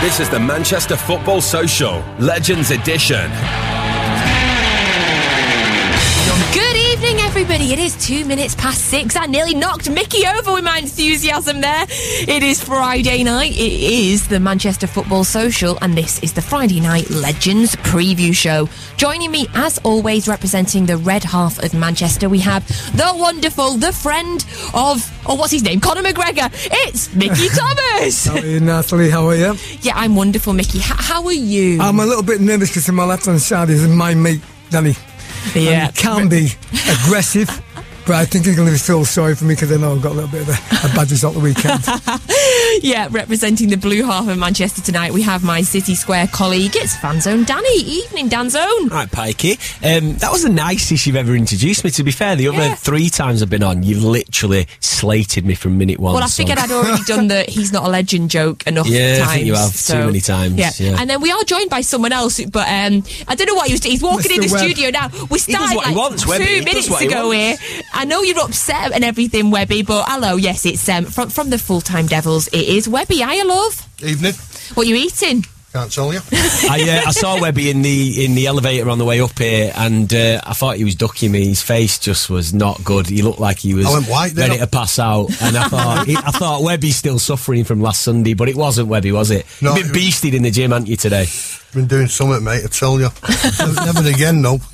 This is the Manchester Football Social Legends Edition. Everybody. It is two minutes past six. I nearly knocked Mickey over with my enthusiasm there. It is Friday night. It is the Manchester Football Social, and this is the Friday Night Legends preview show. Joining me, as always, representing the red half of Manchester, we have the wonderful, the friend of, oh, what's his name? Conor McGregor. It's Mickey Thomas. How are you, Natalie? How are you? yeah, I'm wonderful, Mickey. H- how are you? I'm a little bit nervous because in my left hand side is my mate, Danny. Yeah. Can be aggressive, but I think he's going to feel sorry for me because I know I've got a little bit of a, a bad result the weekend. Yeah, representing the blue half of Manchester tonight, we have my City Square colleague. It's Fanzone Danny. Evening, Danzone. Right, Pikey. Um, that was the nicest you've ever introduced me. To be fair, the other Yeah. three times I've been on, you've literally slated me from minute one. Well, I so- figured I'd already done the he's not a legend joke enough Yeah, I times. think you have too many times, yeah. and then we are joined by someone else, but um, I don't know what he was. He's walking in the Webb. studio now. We He does started he like wants, two Webby. He minutes what he ago wants. here. I know you're upset and everything, Webby, but hello, yes, it's um, from from the full time Devils. It is Webby. Hiya, love. Evening. What you eating? Can't tell you. I, uh, I saw Webby in the in the elevator on the way up here, and uh, I thought he was ducking me. His face just was not good. He looked like he was I went white there. ready to pass out, and I thought I thought Webby's still suffering from last Sunday, but it wasn't Webby, was it? No, You've been it was- beasted in the gym, aren't you today? Been doing something, mate. I tell you. never, never again, no.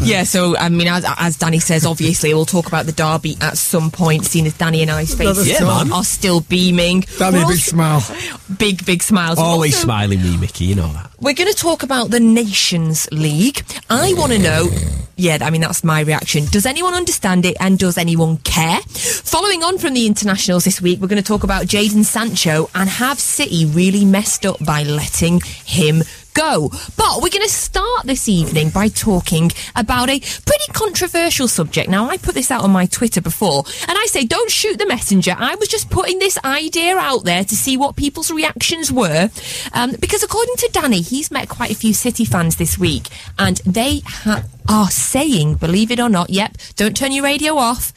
Yeah, so I mean, as, as Danny says, obviously we'll talk about the derby at some point, seeing as Danny and I's faces Yeah, man. are still beaming. Danny, We're big also- smile. Big, big smiles. Always also- smiling, me, Mickey. You know that. We're going to talk about the Nations League. I want to know. Yeah, I mean, that's my reaction. Does anyone understand it and does anyone care? Following on from the internationals this week, we're going to talk about Jadon Sancho and have City really messed up by letting him go. But we're going to start this evening by talking about a pretty controversial subject. Now, I put this out on my Twitter before, and I say, don't shoot the messenger. I was just putting this idea out there to see what people's reactions were. Um, because according to Danny, he's met quite a few City fans this week, and they ha- are saying, believe it or not, yep, don't turn your radio off,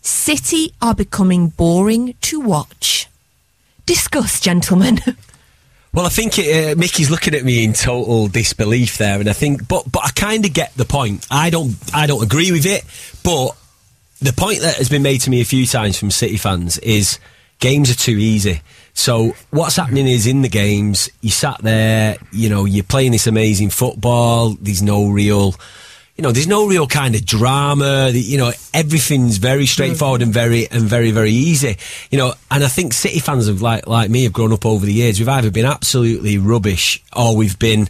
City are becoming boring to watch. Discuss, gentlemen. Well, I think uh, Mickey's looking at me in total disbelief there, and I think, but but I kind of get the point. I don't I don't agree with it, but the point that has been made to me a few times from City fans is games are too easy. So what's happening is in the games, you sat there, you know, you're playing this amazing football. There's no real. You know, there's no real kind of drama. You know, everything's very straightforward mm. and very and very very easy. You know, and I think City fans have like like me have grown up over the years. We've either been absolutely rubbish or we've been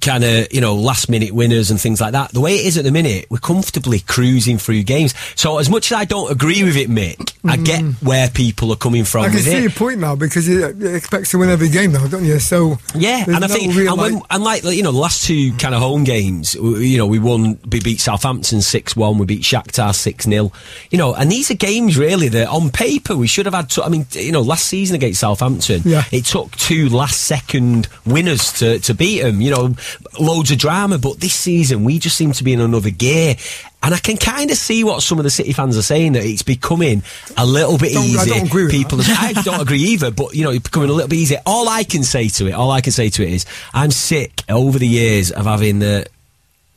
kind of you know last minute winners and things like that. The way it is at the minute, we're comfortably cruising through games. So as much as I don't agree with it, Mick, I mm-hmm. get where people are coming from I can see it. your point now because you, expect to win every game now, don't you? So Yeah, and I no think, real, and, when, like- and like you know, the last two kind of home games, you know, we won, we beat Southampton six one, we beat Shakhtar six 0 You know, and these are games really that on paper we should have had. To, I mean, you know, last season against Southampton, Yeah. it took two last second winners to to beat them. You know, loads of drama, but this season we just seem to be in another gear. And I can kind of see what some of the City fans are saying that it's becoming a little bit Don't- I easy. don't agree People, I don't agree either, but you know, it's becoming a little bit easier. All I can say to it, all I can say to it is, I'm sick over the years of having the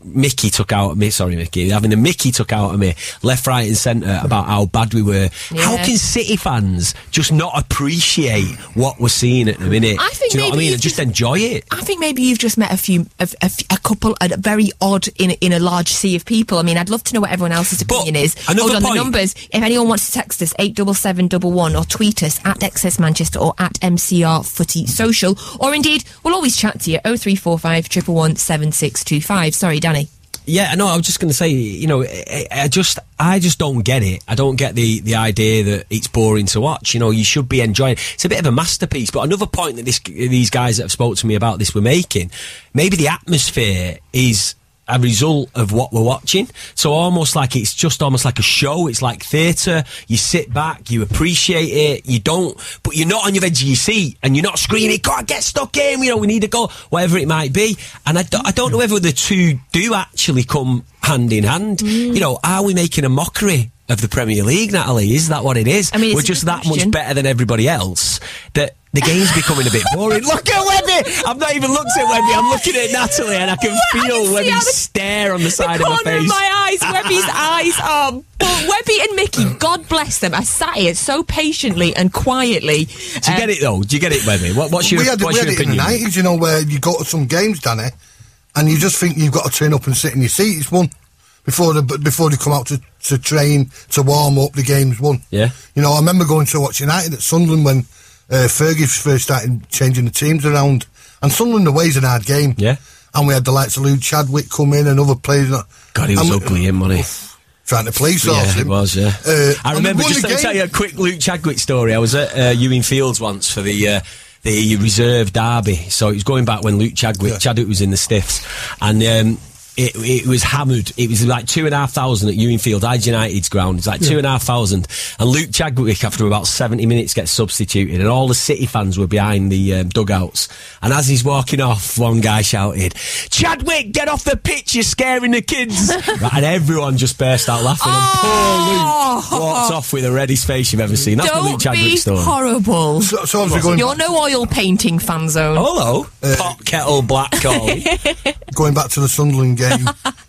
Mickey took out of me. Sorry, Mickey. Having the Mickey took out of me, left, right, and centre about how bad we were. How can City fans just not appreciate what we're seeing at the minute? I think Do you know what I mean? And just just- enjoy it. I think maybe you've just met a few, a, a a couple, a very odd in in a large sea of people. I mean, I'd love to know what everyone else's But opinion is. another Hold on, point- the numbers. If anyone wants to text us, eight double seven double one, or tweet us at XS Manchester or at MCR Footy Social, or indeed, we'll always chat to you. Oh three four five triple one seven six two five. Sorry, Danny. Yeah, no, I was just going to say, you know, I, I just, I just don't get it. I don't get the the idea that it's boring to watch. You know, you should be enjoying. It's a bit of a masterpiece. But another point that this, these guys that have spoke to me about this were making, maybe the atmosphere is a result of what we're watching. So almost like it's just almost like a show. It's like theatre. You sit back, you appreciate it. You don't, but you're not on your edge of your seat and you're not screaming, God, get stuck in. You know, we need to go, whatever it might be. And I, don't- I don't know whether the two do actually come hand in hand. Mm. You know, are we making a mockery? Of the Premier League, Natalie, is that what it is? I mean, we're just that question. much better than everybody else that the game's becoming a bit boring. Look at Webby! I've not even looked at Webby. I'm looking at Natalie, and I can I can feel see Webby's the- stare on the side the of my corner face. of my eyes, Webby's eyes are. But Webby and Mickey, God bless them, are sat here so patiently and quietly. Do you get it though? Do you get it, Webby? What, what's your, we had, what's we had your it in the 90s, you know, where you go to some games, Danny, and you just think you've got to turn up and sit in your seat. It's won. Before they, before they come out to, to train, to warm up, the game's won. Yeah. You know, I remember going to watch United at Sunderland when uh, Fergie first started changing the teams around. And Sunderland away's an hard game. Yeah. And we had the likes of Lou Chadwick come in and other players. God, he was And ugly, him, wasn't he? Trying to police Yeah, off it him. was. Yeah, Uh, I remember. Just to tell you a quick Luke Chadwick story. I was at uh, Ewen Fields once for the. Uh, the reserve derby, so it was going back when Luke Chadwick, Yeah. Chadwick was in the stiffs, and um, it, it was hammered. It was like two and a half thousand at Ewen Field, Hyde United's ground. It's like two and a half thousand, and Luke Chadwick, after about seventy minutes, gets substituted, and all the City fans were behind the um, dugouts. And as he's walking off, one guy shouted, "Chadwick, get off the pitch! You're scaring the kids!" right, and everyone just burst out laughing. And Oh. poor Luke walked off with the reddest face you've ever seen. That's the Luke Chadwick be story. horrible. So, so going, You're no oil painting fan zone. Oh, hello, pot kettle black coal. going back to the Sunderland game,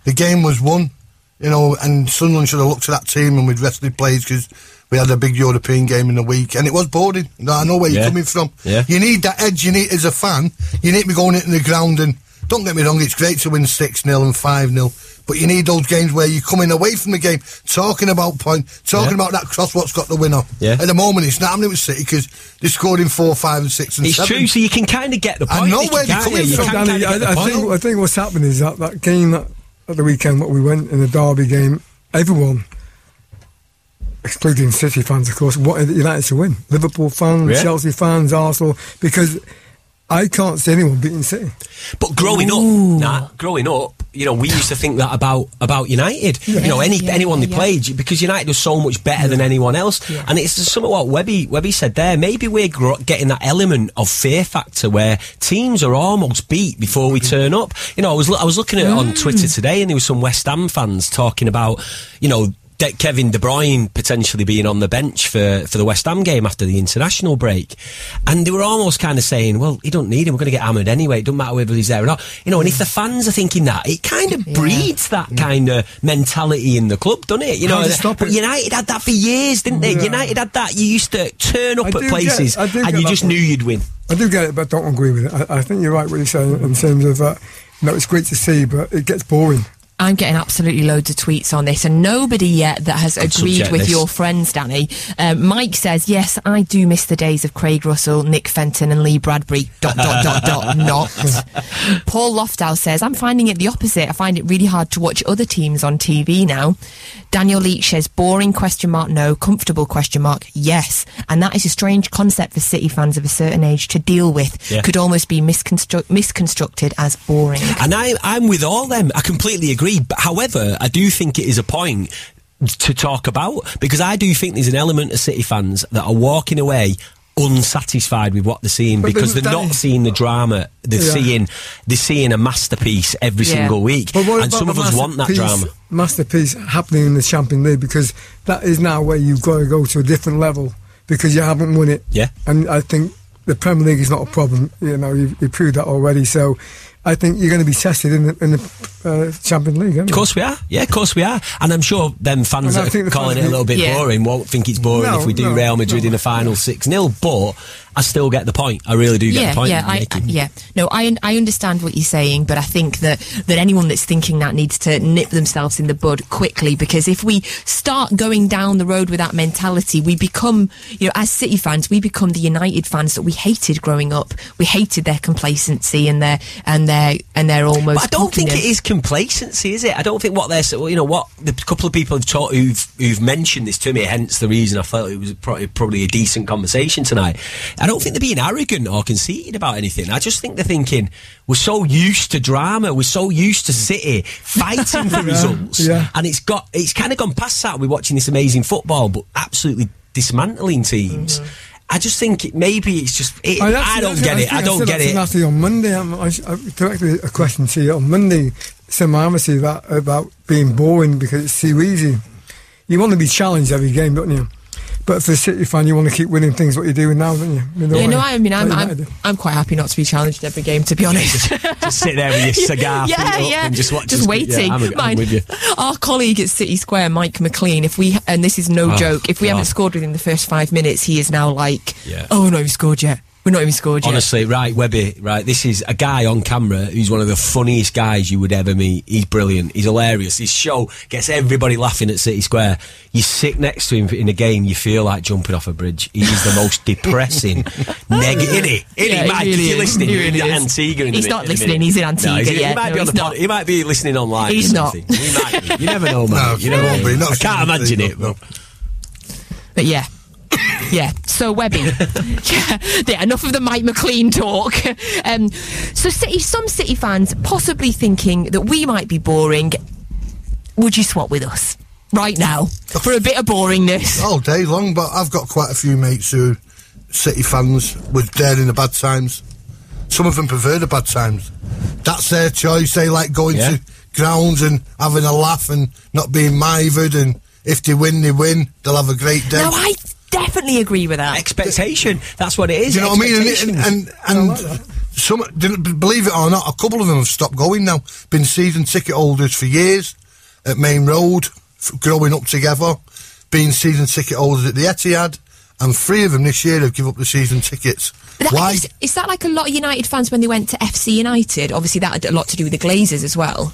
the game was won, you know, and Sunderland should have looked at that team and we'd rested players because we had a big European game in the week and it was boring. I know where you're coming from. Yeah. You need that edge. You need, as a fan, you need to be going into the ground and don't get me wrong, it's great to win 6 0 and 5 0. But you need those games where you're coming away from the game, talking about point, talking Yeah. about that cross, what's got the winner. Yeah. At the moment, it's not happening with City because they scored in four, five, and six, and It's seven. true, so you can kind of get the I point. know Nicky, where they're coming you? You from. Danny, I, I think I think what's happening is that that game that, at the weekend, what we went in the Derby game, everyone, excluding City fans, of course, wanted United to win. Liverpool fans, Yeah. Chelsea fans, Arsenal, because I can't see anyone beating City. But growing up, nah, growing up, you know, we used to think that about about United. you know, any yeah, anyone they yeah. played because United was so much better than anyone else. And it's something what Webby Webby said there. Maybe we're gro- getting that element of fear factor where teams are almost beat before we mm-hmm. turn up. You know, I was I was looking at it on mm. Twitter today, and there was some West Ham fans talking about, you know. De- Kevin De Bruyne potentially being on the bench for, for the West Ham game after the international break. And they were almost kind of saying, well, you don't need him. We're going to get hammered anyway. It doesn't matter whether he's there or not. You know, and if the fans are thinking that, it kind of breeds that mm. kind of mentality in the club, doesn't it? You know, stop it? United had that for years, didn't they? Yeah. United had that. You used to turn up I at get- places do and you just point. knew you'd win. I do get it, but I don't agree with it. I, I think you're right what you're saying in terms of that. You know, it's great to see, but it gets boring. I'm getting absolutely loads of tweets on this, and nobody yet that has agreed with this. your friends, Danny. Um, Mike says, "Yes, I do miss the days of Craig Russell, Nick Fenton, and Lee Bradbury." Dot dot dot dot. Not. Paul Loftow says, "I'm finding it the opposite. I find it really hard to watch other teams on TV now." Daniel Leach says, "Boring? Question mark. No. Comfortable? Question mark. Yes." And that is a strange concept for City fans of a certain age to deal with. Yeah. Could almost be misconstru- misconstructed as boring. And I, I'm with all them. I completely agree. But however, I do think it is a point to talk about because I do think there's an element of City fans that are walking away unsatisfied with what they're seeing But because they're that not is- seeing the drama. They're Yeah. seeing they're seeing a masterpiece every Yeah. single week, and some of us want that masterpiece- drama. Masterpiece happening in the Champions League because that is now where you've got to go to a different level because you haven't won it. Yeah. And I think the Premier League is not a problem. You know, you've, you've proved that already. So I think you're going to be tested in the, in the uh, Champions League. Aren't Of you? course we are. Yeah, of course we are. And I'm sure them fans that are the calling fans it a little bit Yeah. boring won't think it's boring No, if we do no, Real Madrid no. in the final 6 0. But I still get the point. I really do get yeah, the point. yeah, you're I, making. I- yeah. No, I I understand what you're saying, but I think that that anyone that's thinking that needs to nip themselves in the bud quickly because if we start going down the road with that mentality, we become, you know, as City fans, we become the United fans that we hated growing up. We hated their complacency and their and their and their almost. But I don't think it is complacency, is it? I don't think what they're, so- you know, what the couple of people have taught who've who've mentioned this to me. Hence the reason I felt it was probably, probably a decent conversation tonight. I don't think they're being arrogant or conceited about anything. I just think they're thinking we're so used to drama, we're so used to City fighting for results, yeah. and it's got it's kind of gone past that. We're watching this amazing football, but absolutely dismantling teams. Mm-hmm. I just think it, maybe it's just it, Oh, that's- I don't get it. think I don't get it. Natalie on Monday, I'm, I, I directed a question to you on Monday. Some Amity that about being boring because it's too easy. You want to be challenged every game, don't you? But for a City fan, you want to keep winning things. What you're doing now, don't you? In the Yeah, no, I mean, I'm, I'm, I'm quite happy not to be challenged every game, to be honest. just sit there with your cigar, yeah, up yeah, and just watch. just us- waiting. Yeah, I'm, I'm with you. Our colleague at City Square, Mike McLean, if we and this is no Oh, joke, if we God. haven't scored within the first five minutes, he is now like, Yeah. "Oh, no, we're not even scored yet. We're not even scored yet." Honestly, right, Webby, right. This is a guy on camera who's one of the funniest guys you would ever meet. He's brilliant. He's hilarious. His show gets everybody laughing at City Square. You sit next to him in a game, you feel like jumping off a bridge. He's the most depressing, negative. Isn't he? Isn't Yeah, he, he Mike? really if you're listening, He you're really is. Antigua. In He's minute- not in listening, he's in No, Antigua, he's- he yeah. might No, be on he's the not. pod. He might be listening online. He's or not. He might be. You never know, man. No, you never won't know. be. Not I can't imagine it. But But yeah. Yeah, so Webby. yeah, yeah, enough of the Mike McLean talk. Um, so, City, some City fans possibly thinking that we might be boring. Would you swap with us right now for a bit of boringness? all day long. But I've got quite a few mates who City fans with there in the bad times. Some of them prefer the bad times. That's their choice. They like going Yeah. to grounds and having a laugh and not being mithered. And if they win, they win. They'll have a great day. No, I definitely agree with that. expectation. That's what it is. You know what I mean? And, and, Expectations. and, and some, didn't believe it or not, a couple of them have stopped going now. Been season ticket holders for years at Maine Road, growing up together, being season ticket holders at the Etihad, and three of them this year have given up the season tickets. That- Why? Is, is that like a lot of United fans when they went to FC United? Obviously, that had a lot to do with the Glazers as well.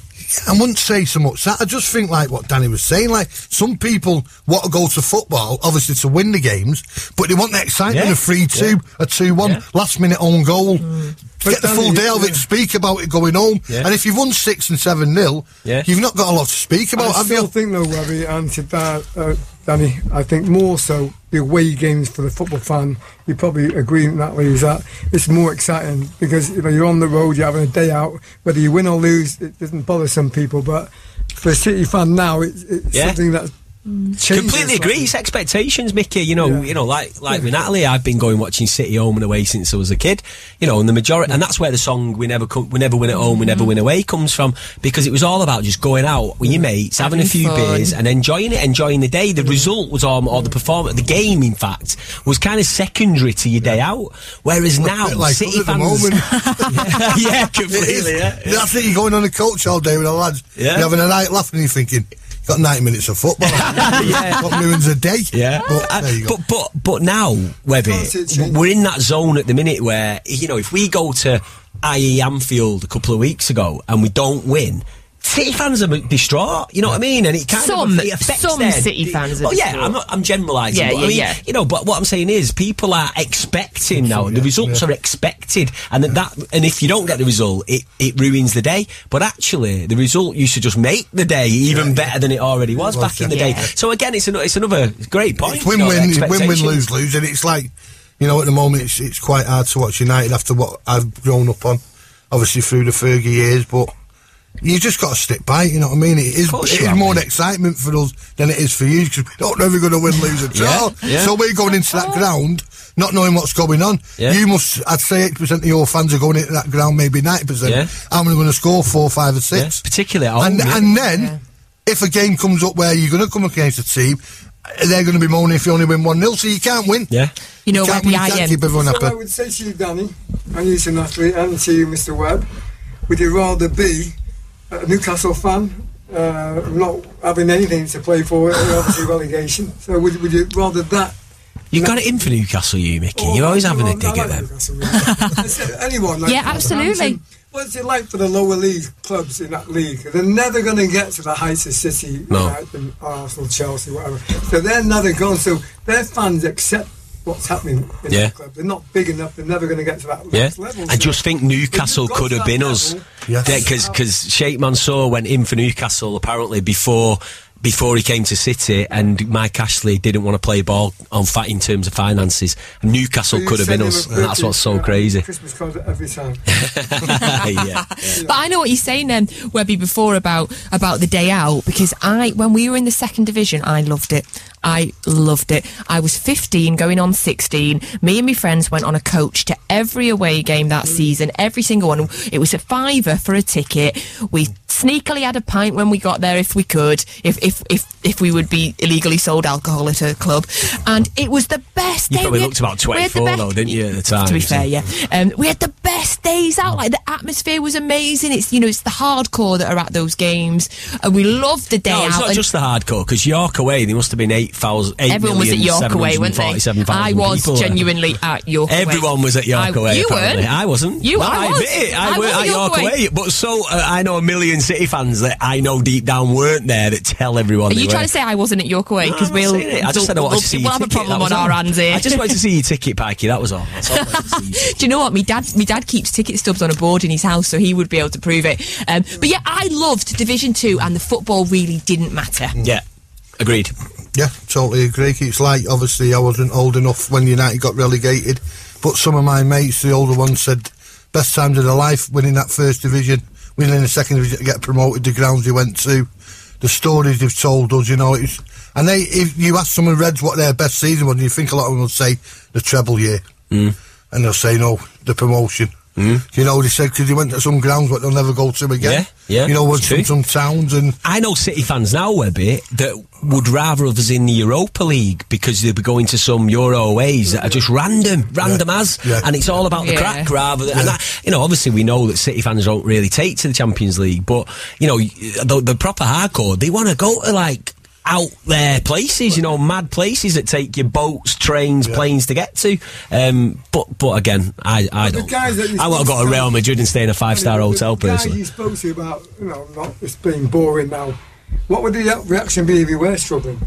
I wouldn't say so much that. I just think like what Danny was saying. Like some people want to go to football, obviously to win the games, but they want the excitement Yeah. of three two, a two one, Yeah. last minute own goal. Get the Danny, full day of yeah. it. Speak about it going home. Yeah. And if you've won six and seven nil, Yeah. you've not got a lot to speak about, I still you? think though, Webby, and to that, uh, Danny, I think more so the away games for the football fan. You probably agree way. Is that it's more exciting because you know you're on the road, you're having a day out. Whether you win or lose, it doesn't bother some people. But for a City fan now, it's, it's Yeah. something that's Completely agree. It's expectations, Mickey. You know, Yeah. you know, like like with Natalie, I've been going watching City home and away since I was a kid. You know, and the majority, and that's where the song "We Never Come, We Never Win at Home, We Never mm. Win Away" comes from because it was all about just going out with your mates, having, a few fun. beers, and enjoying it, enjoying the day. The result was all, or the performance, the game, in fact, was kind of secondary to your day out. Whereas now, like City fans, yeah, completely. Yeah. That's it. You're going on a coach all day with the lads. Yeah. You're having a night laughing and you're thinking, got 90 minutes of football. Yeah. What ruins a day? Yeah, But Uh, there you go. but but but now, Webby, Can't see it change. we're in that zone at the minute where you know if we go to IE Anfield a couple of weeks ago and we don't win. City fans are distraught, you know what I mean, and it kind Some- of it affects some their- City fans are Oh yeah. I'm not, I'm generalising. Yeah, but I yeah, mean, yeah. You know, but what I'm saying is, people are expecting now. The results are expected, and that, that and if you don't get the result, it, it ruins the day. But actually, the result used to just make the day even better than it already was, was, back in the yeah. day. So again, it's another, it's another great point. It's you know, win-win, win-win, lose-lose, and it's like, you know, at the moment it's it's quite hard to watch United after what I've grown up on, obviously through the Fergie years, but you just got to stick by it. You know what I mean? It is, course it you is have, more mate. excitement for us than it is for you because we don't know if we're going to win, lose at Yeah, all. yeah. So we're going into that oh. ground. Not knowing what's going on, Yeah. you must. I'd say eighty percent of your fans are going into that ground, maybe ninety percent. Yeah. I'm going to score four, five, or Yeah, six. particularly at home. and yeah. and then if a game comes up where you're going to come against a team, they're going to be moaning if you only win one 0 so you can't win. yeah. You know, You can't, Webby, you I can't keep everyone So happy. I would say to you, Danny, and you, to Natalie, and to you, Mr. Webb, would you rather be a Newcastle fan, uh, not having anything to play for, obviously relegation? So would, would you rather that? You got it in for Newcastle, you Mickey. You're always having a dig I at them. Newcastle, yeah. I said Anyone? Like Yeah, absolutely. What's it like for the lower league clubs in that league? They're never going to get to the heights of City, No. United, Arsenal, Chelsea, whatever. So they're never gone. So their fans accept what's happening in Yeah. that club. They're not big enough. They're never going to get to that Yeah, level. I So just think Newcastle if you've got could have been level, us. Yes. Because because Sheikh Mansour went in for Newcastle apparently before before he came to City, and Mike Ashley didn't want to play ball on fat in terms of finances. Newcastle so could have been us, and that's what's so uh, crazy. Christmas cards every time. yeah. But I know what you're saying then, Webby, before about about the day out because I, when we were in the second division, I loved it. I loved it. I was 15, going on 16. Me and my friends went on a coach to every away game that season, every single one. It was a fiver for a ticket. We sneakily had a pint when we got there, if we could, if if if if we would be illegally sold alcohol at a club, and it was the best. You day. probably We looked about 24 best- though, didn't you, at the time? To be fair, yeah. Um, we had the best days out. Like the atmosphere was amazing. It's you know it's the hardcore that are at those games, and we loved the day No, it's out. not and just the hardcore because York away. There must have been eight everyone was at York away, weren't they? I was genuinely at York. away. Everyone was at York I- away. You apparently. weren't. I wasn't. You- Well, I was. admit it. I, I weren't was at York York away. away. But so uh, I know a million City fans that I know deep down weren't there that tell everyone. Are you were. trying to say I wasn't at York away? No, Because I'm we'll. I just said I wanted to see we'll have a problem on our hands here. I just wanted to see your ticket, Pikey. That was all. That's all I wanted to see. Do you know what? My dad, my dad keeps ticket stubs on a board in his house, so he would be able to prove it. Um, but yeah, I loved Division Two, and the football really didn't matter. Yeah, agreed. Yeah, totally agree. It's like obviously I wasn't old enough when United got relegated, but some of my mates, the older ones, said best times of their life winning that first division, winning the second division to get promoted. The grounds they went to, the stories they've told us, you know. It's, and they, if you ask someone Reds what their best season was, you think a lot of them will say the treble year, mm. and they'll say no, the promotion. Mm. You know, they said because they went to some grounds what they'll never go to again. Yeah, yeah, You know, went it's from true. some towns and I know City fans now, Webby, that would rather have us in the Europa League because they'd be going to some Euro aways that are just random, random as, Yeah. and it's all about the Yeah. crack rather than. And that, you know, obviously we know that City fans don't really take to the Champions League, but you know, the, the proper hardcore, they want to go to like. Out there places, you know, mad places that take your boats, trains, planes to get to. Um, but but again, I I the don't. guys that you I want to spoke go to to- Real Madrid and stay in a five star The hotel guy personally. you spoke to about, you know, not it's being boring now. What would the reaction be if you were struggling?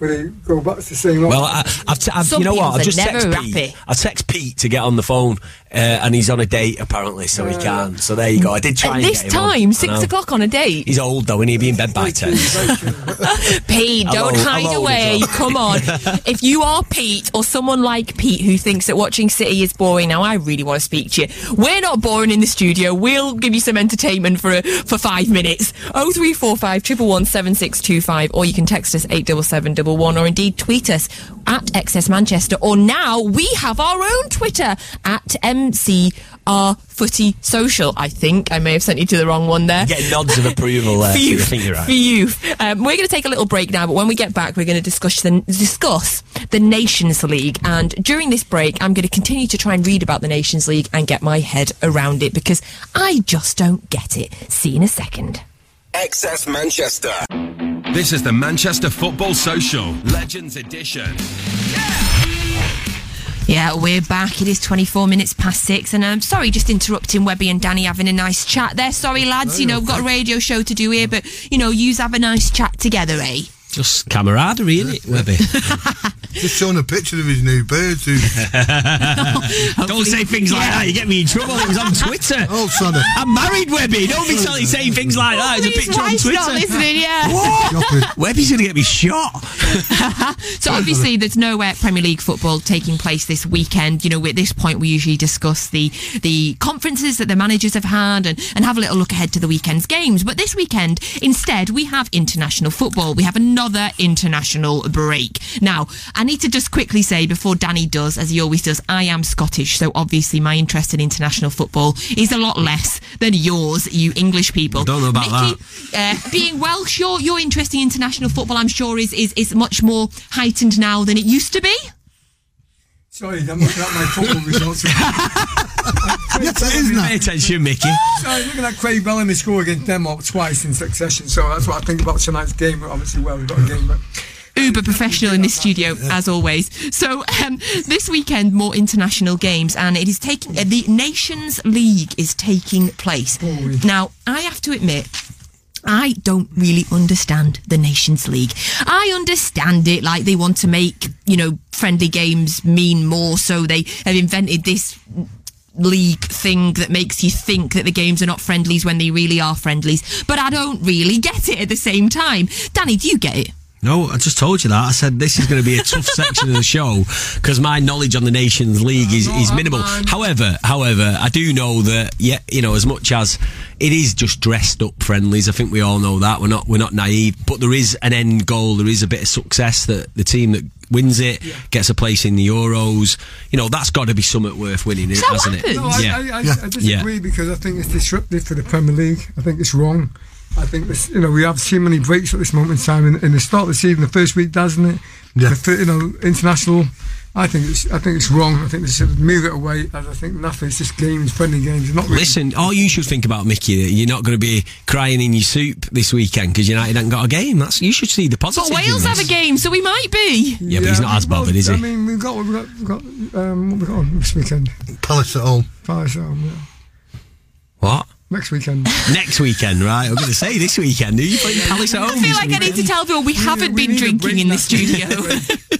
Would he go back to saying, Well, I, I've, t- I've you know what? I've just are text Pete. I text Pete to get on the phone, Uh, and he's on a date apparently, so he can't. So there you go. I did try At and this get him on. time, I six o'clock on a date. He's old though, and he'll be in bed by ten. Pete, don't old- hide away. well. Come on. if you are Pete or someone like Pete who thinks that watching City is boring, now I really want to speak to you. We're not boring in the studio. We'll give you some entertainment for for five minutes. Oh three four five triple one seven six two five, or you can text us eight double seven double one, or indeed tweet us at XS Manchester. Or now we have our own Twitter at MCR Footy Social. I think I may have sent you to the wrong one there Getting nods of approval there. for you. I think you're right. For you. Um, we're going to take a little break now, but when we get back, we're going to discuss the discuss the Nations League. And during this break, I'm going to continue to try and read about the Nations League and get my head around it because I just don't get it. See you in a second. XS Manchester. This is the Manchester Football Social Legends Edition. Yeah, we're back. It is 24 minutes past six, and I'm sorry, just interrupting Webby and Danny having a nice chat there. Sorry, lads, you know, we've got a radio show to do here, but you know, yous have a nice chat together, eh? Just camaraderie, isn't it, Webby? just showing a picture of his new birds. Who, Don't say things like that. You get me in trouble. It was on Twitter. oh, sonny. I'm married, Webby. Don't be telling, saying things like that. It's a His picture on wife's Twitter. not listening, yeah. Shopping. Webby's going to get me shot. So obviously, there's no uh, Premier League football taking place this weekend. You know, at this point, we usually discuss the the conferences that the managers have had and, and have a little look ahead to the weekend's games. But this weekend, instead, we have international football. We have another international break. Now, I need to just quickly say before Danny does, as he always does, I am Scottish, so obviously my interest in international football is a lot less than yours, you English people. Don't know about Mickey, Uh, being Welsh, your your interest in international football, I'm sure, is, is is much more heightened now than it used to be. Sorry, I'm looking at my football results. Craig Yes, it is Bellamy. now. Pay attention, Mickey. Sorry, looking at Craig Bellamy score against Denmark twice in succession. So that's what I think about tonight's game. Obviously, well, we've got a game, but uber professional in this studio as always so um, this weekend more international games and it is taking uh, the nations league is taking place now i have to admit I don't really understand the Nations League. I understand it like they want to make, you know, friendly games mean more, so they have invented this league thing that makes you think that the games are not friendlies when they really are friendlies. But I don't really get it at the same time. Danny, do you get it? No, I just told you that. I said this is going to be a tough section of the show because my knowledge on the Nations League is, is oh, minimal. Oh, however, however, I do know that yeah, you know, as much as it is just dressed up friendlies, I think we all know that we're not we're not naive. But there is an end goal. There is a bit of success that the team that wins it gets a place in the Euros. You know, that's got to be something worth winning, that what hasn't it? No, I, yeah. I, I, Yeah. I disagree because I think it's disruptive for the Premier League. I think it's wrong. I think this, you know we have too many breaks at this moment in time. In, in the start of the season, the first week, doesn't it? Yeah. The, you know, international. I think it's I think it's wrong. I think they should move it away. As I think nothing. It's just games, friendly games. Not really. Listen, all you should think about, Mickey, that you're not going to be crying in your soup this weekend because United haven't got a game. That's you should see the But positives. in Wales have a game, so we might be. Yeah, but he's not as bothered, is he? I mean, we've got we've got, we've got um, what we got on this weekend. Palace at home. Palace at home, yeah. What? Next weekend. Next weekend, right? I'm going to say this weekend. Are you playing Palace at home? I feel this like I need to weekend? tell people we haven't we been drinking in the studio.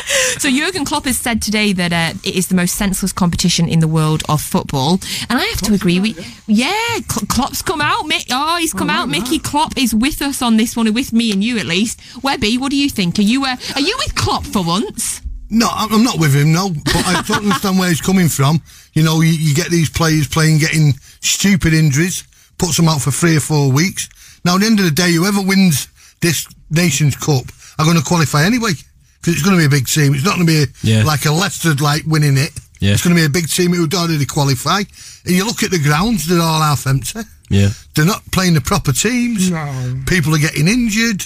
so Jurgen Klopp has said today that uh, it is the most senseless competition in the world of football, and I have to agree. We, yeah, Kl- Klopp's come out. Mick, oh, he's come out. Mickey Klopp is with us on this one, with me and you at least. Webby, what do you think? Are you uh, are you with Klopp for once? No, I'm I'm not with him, no. But I don't understand where he's coming from. You know, you, you get these players playing, getting stupid injuries, puts them out for three or four weeks. Now, at the end of the day, whoever wins this Nations Cup are going to qualify anyway. Because it's going to be a big team. It's not going to be a, Yeah. like a Leicester like winning it. Yeah. It's going to be a big team who would already qualify. And you look at the grounds, they're all half empty. Yeah. They're not playing the proper teams. No. People are getting injured.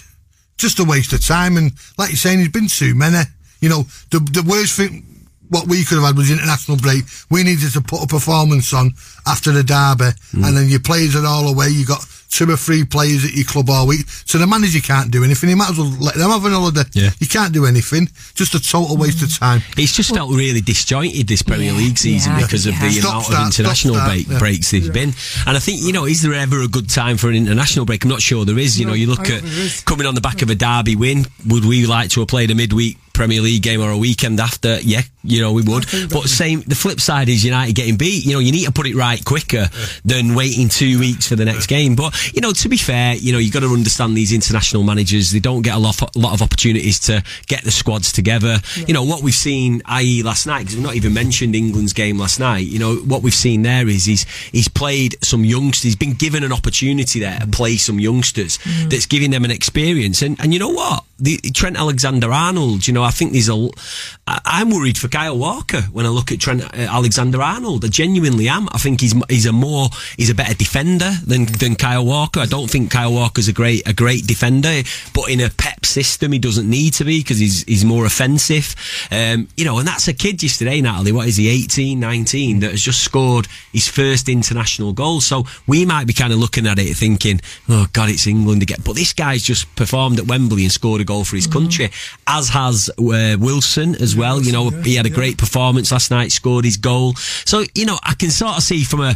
Just a waste of time. And like you're saying, there's been too many. You know, the the worst thing what we could have had was an international break. We needed to put a performance on after the derby, Mm. and then your players are all away. You got two or three players at your club all week, so the manager can't do anything. He might as well let them have an holiday. Yeah. You can't do anything. Just a total waste of time. It's just felt really disjointed this Premier Yeah, League season yeah, because of the Stop, amount start, of international stop, break, start, yeah. breaks there's been. And I think, you know, is there ever a good time for an international break? I'm not sure there is. You No, know, you look don't at think there is. coming on the back of a derby win. Would we like to have played a midweek Premier League game or a weekend after? Yeah, you know, we would. But same, the flip side is United getting beat. You know, you need to put it right quicker than waiting two weeks for the next game. But, you know, to be fair, you know, you've got to understand these international managers. They don't get a lot, a lot of opportunities to get the squads together. You know, what we've seen, i.e. last night, because we've not even mentioned England's game last night, you know, what we've seen there is he's, he's played some youngsters. He's been given an opportunity there to play some youngsters that's giving them an experience. And, and you know what? The, Trent Alexander-Arnold, you know, I think there's a, I- I'm worried for Kyle Walker when I look at Trent uh, Alexander-Arnold. I genuinely am. I think he's, he's a more, he's a better defender than, than Kyle Walker. I don't think Kyle Walker's a great, a great defender, but in a pep system, he doesn't need to be because he's, he's more offensive. Um, you know, and that's a kid yesterday, Natalie. What is he, 18, 19, that has just scored his first international goal. So we might be kind of looking at it thinking, oh God, it's England again. But this guy's just performed at Wembley and scored a goal for his country, as has uh, Wilson as well. You know, he had a great performance last night, scored his goal. So, you know, I can sort of see from a,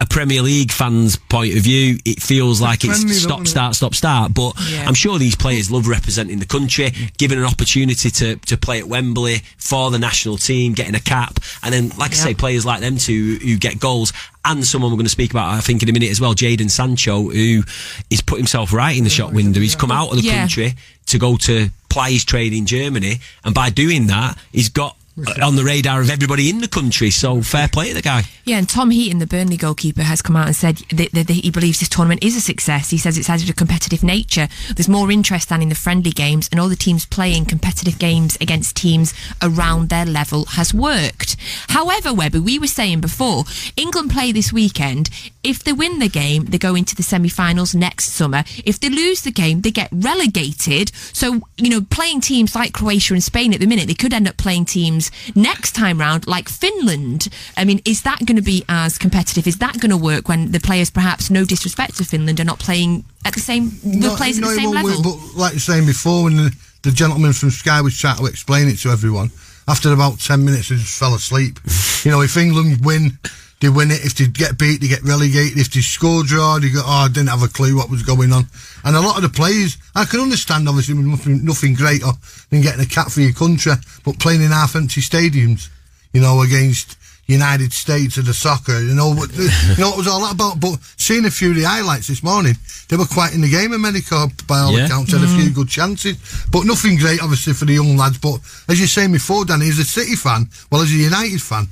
a Premier League fan's point of view, it feels like it's stop, start, stop, start. But Yeah. I'm sure these players love representing the country, given an opportunity to, to play at Wembley for the national team, getting a cap, and then, like I say, players like them two who get goals. And someone we're going to speak about, I think, in a minute as well, Jadon Sancho, who has put himself right in the shop window. He's come out of the Yeah. country to go to ply his trade in Germany, and by doing that, he's got Uh, on the radar of everybody in the country. So fair play to the guy. Yeah, and Tom Heaton, the Burnley goalkeeper, has come out and said that, that, that he believes this tournament is a success. He says it's added a competitive nature. There's more interest than in the friendly games, and all the teams playing competitive games against teams around their level has worked. However, Webber, we were saying before, England play this weekend. If they win the game, they go into the semi-finals next summer. If they lose the game, they get relegated. So, you know, playing teams like Croatia and Spain at the minute, they could end up playing teams Next time round, like Finland, I mean, is that going to be as competitive? Is that going to work when the players, perhaps no disrespect to Finland, are not playing at the same the players at the same level? Work, but like saying before, when the, the gentleman from Sky was trying to explain it to everyone, after about ten minutes, they just fell asleep. you know, if England win they win it. If they get beat, they get relegated. If they score draw, they go, oh, I didn't have a clue what was going on. And a lot of the players, I can understand obviously nothing, nothing greater than getting a cap for your country, but playing in half empty stadiums, you know, against United States of the soccer, you know, what, you know, what was all that about. But seeing a few of the highlights this morning, they were quite in the game, America, by all yeah. accounts, had mm. a few mm. good chances, but nothing great, obviously, for the young lads. But as you're saying before, Danny, as a City fan, well, as a United fan,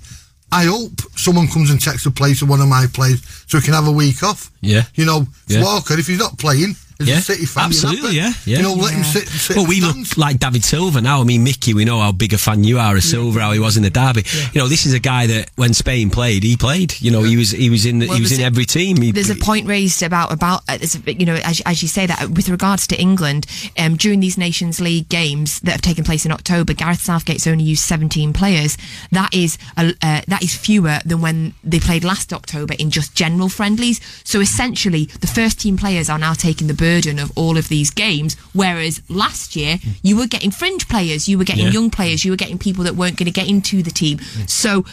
I hope someone comes and takes the place of one of my players so we can have a week off. Yeah. You know, yeah. Walker, if he's not playing, as yeah, a City fan. Absolutely, yeah, yeah. You know, let yeah. him sit. sit well, we look like David Silva now. I mean, Mickey, we know how big a fan you are of Silva, how he was in the derby. Yeah. You know, this is a guy that when Spain played, he played. You know, he was he was in the, well, he was in every team. He, there's a point raised about about uh, you know as, as you say that uh, with regards to England um, during these Nations League games that have taken place in October, Gareth Southgate's only used 17 players. That is a, uh, that is fewer than when they played last October in just general friendlies. So essentially, the first team players are now taking the burden of all of these games. Whereas last year, you were getting fringe players, you were getting yeah. young players, you were getting people that weren't going to get into the team. So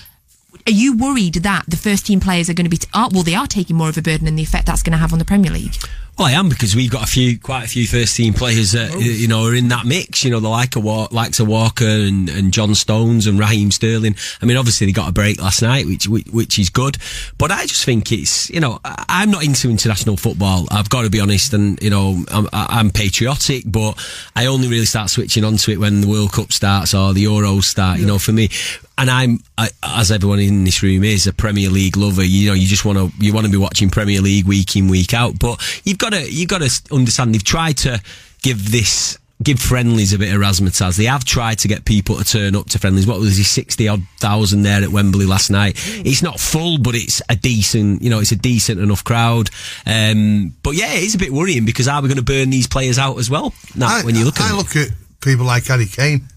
are you worried that the first team players are going to be, t- oh, well, they are taking more of a burden and the effect that's going to have on the Premier League? Well, I am because we've got a few, quite a few first team players that oh. you know are in that mix. You know, the like of likes of Walker and, and John Stones and Raheem Sterling. I mean, obviously they got a break last night, which which is good. But I just think it's you know I'm not into international football. I've got to be honest, and you know I'm, I'm patriotic, but I only really start switching onto it when the World Cup starts or the Euros start. Yeah. You know, for me, and I'm I, as everyone in this room is a Premier League lover. You know, you just want to you want to be watching Premier League week in week out. But you've got to you've got to understand they've tried to give this give friendlies a bit of razzmatazz. They have tried to get people to turn up to friendlies. What was he, 60 odd thousand there at Wembley last night? It's not full, but it's a decent, you know, it's a decent enough crowd. Um, but yeah, it's a bit worrying because are we going to burn these players out as well? Now, I, when you look at I it. look at people like Harry Kane.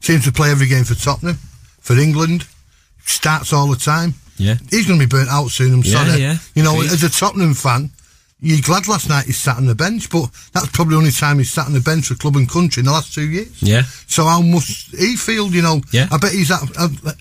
Seems to play every game for Tottenham for England. Starts all the time. Yeah. He's going to be burnt out soon, I'm yeah, sorry. Yeah. You know, as a Tottenham fan, you're glad last night he sat on the bench, but that's probably the only time he's sat on the bench for club and country in the last two years. Yeah. So how must he feel? You know. Yeah. I bet he's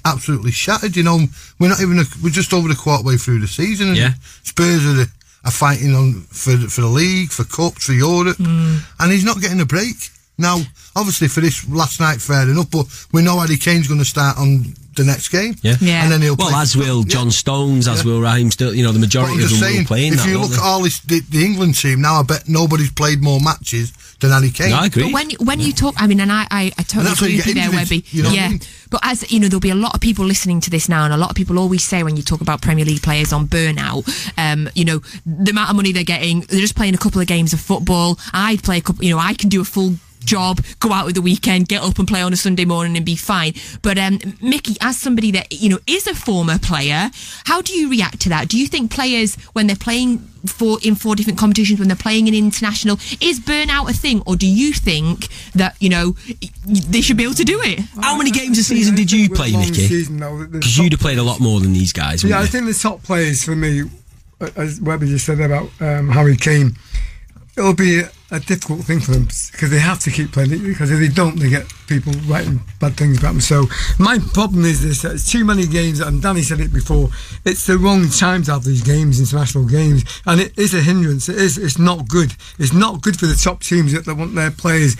absolutely shattered. You know, we're not even a, we're just over the quarter way through the season. And yeah. Spurs are, the, are fighting on for for the league, for cups, for Europe, mm. and he's not getting a break. Now, obviously, for this last night, fair enough, but we know Harry Kane's going to start on the next game. Yeah. yeah. And then he'll Well, as will John Stones, as yeah. will Raheem Still, you know, the majority of them saying, will play If you look at all this, the, the, England team now, I bet nobody's played more matches than Harry Kane. No, I agree. But when, when you talk, I mean, and I, I, I totally agree with you there, Webby. You know yeah. I mean? But as, you know, there'll be a lot of people listening to this now, and a lot of people always say when you talk about Premier League players on burnout, um, you know, the amount of money they're getting, they're just playing a couple of games of football. I'd play a couple, you know, I can do a full job, go out with the weekend, get up and play on a Sunday morning and be fine. But um, Mickey, as somebody that you know is a former player, how do you react to that? Do you think players when they're playing for in four different competitions, when they're playing in international, is burnout a thing, or do you think that you know they should be able to do it? How many games a season did you play, Mickey? Because you'd have played a lot more than these guys. Yeah, I think the top players for me, as Webby just said about um, Harry Kane, it'll be a difficult thing for them because they have to keep playing it because if they don't, they get people writing bad things about them. So my problem is this: it's too many games, and Danny said it before. It's the wrong time to have these games, international games, and it is a hindrance. It is. It's not good. It's not good for the top teams that want their players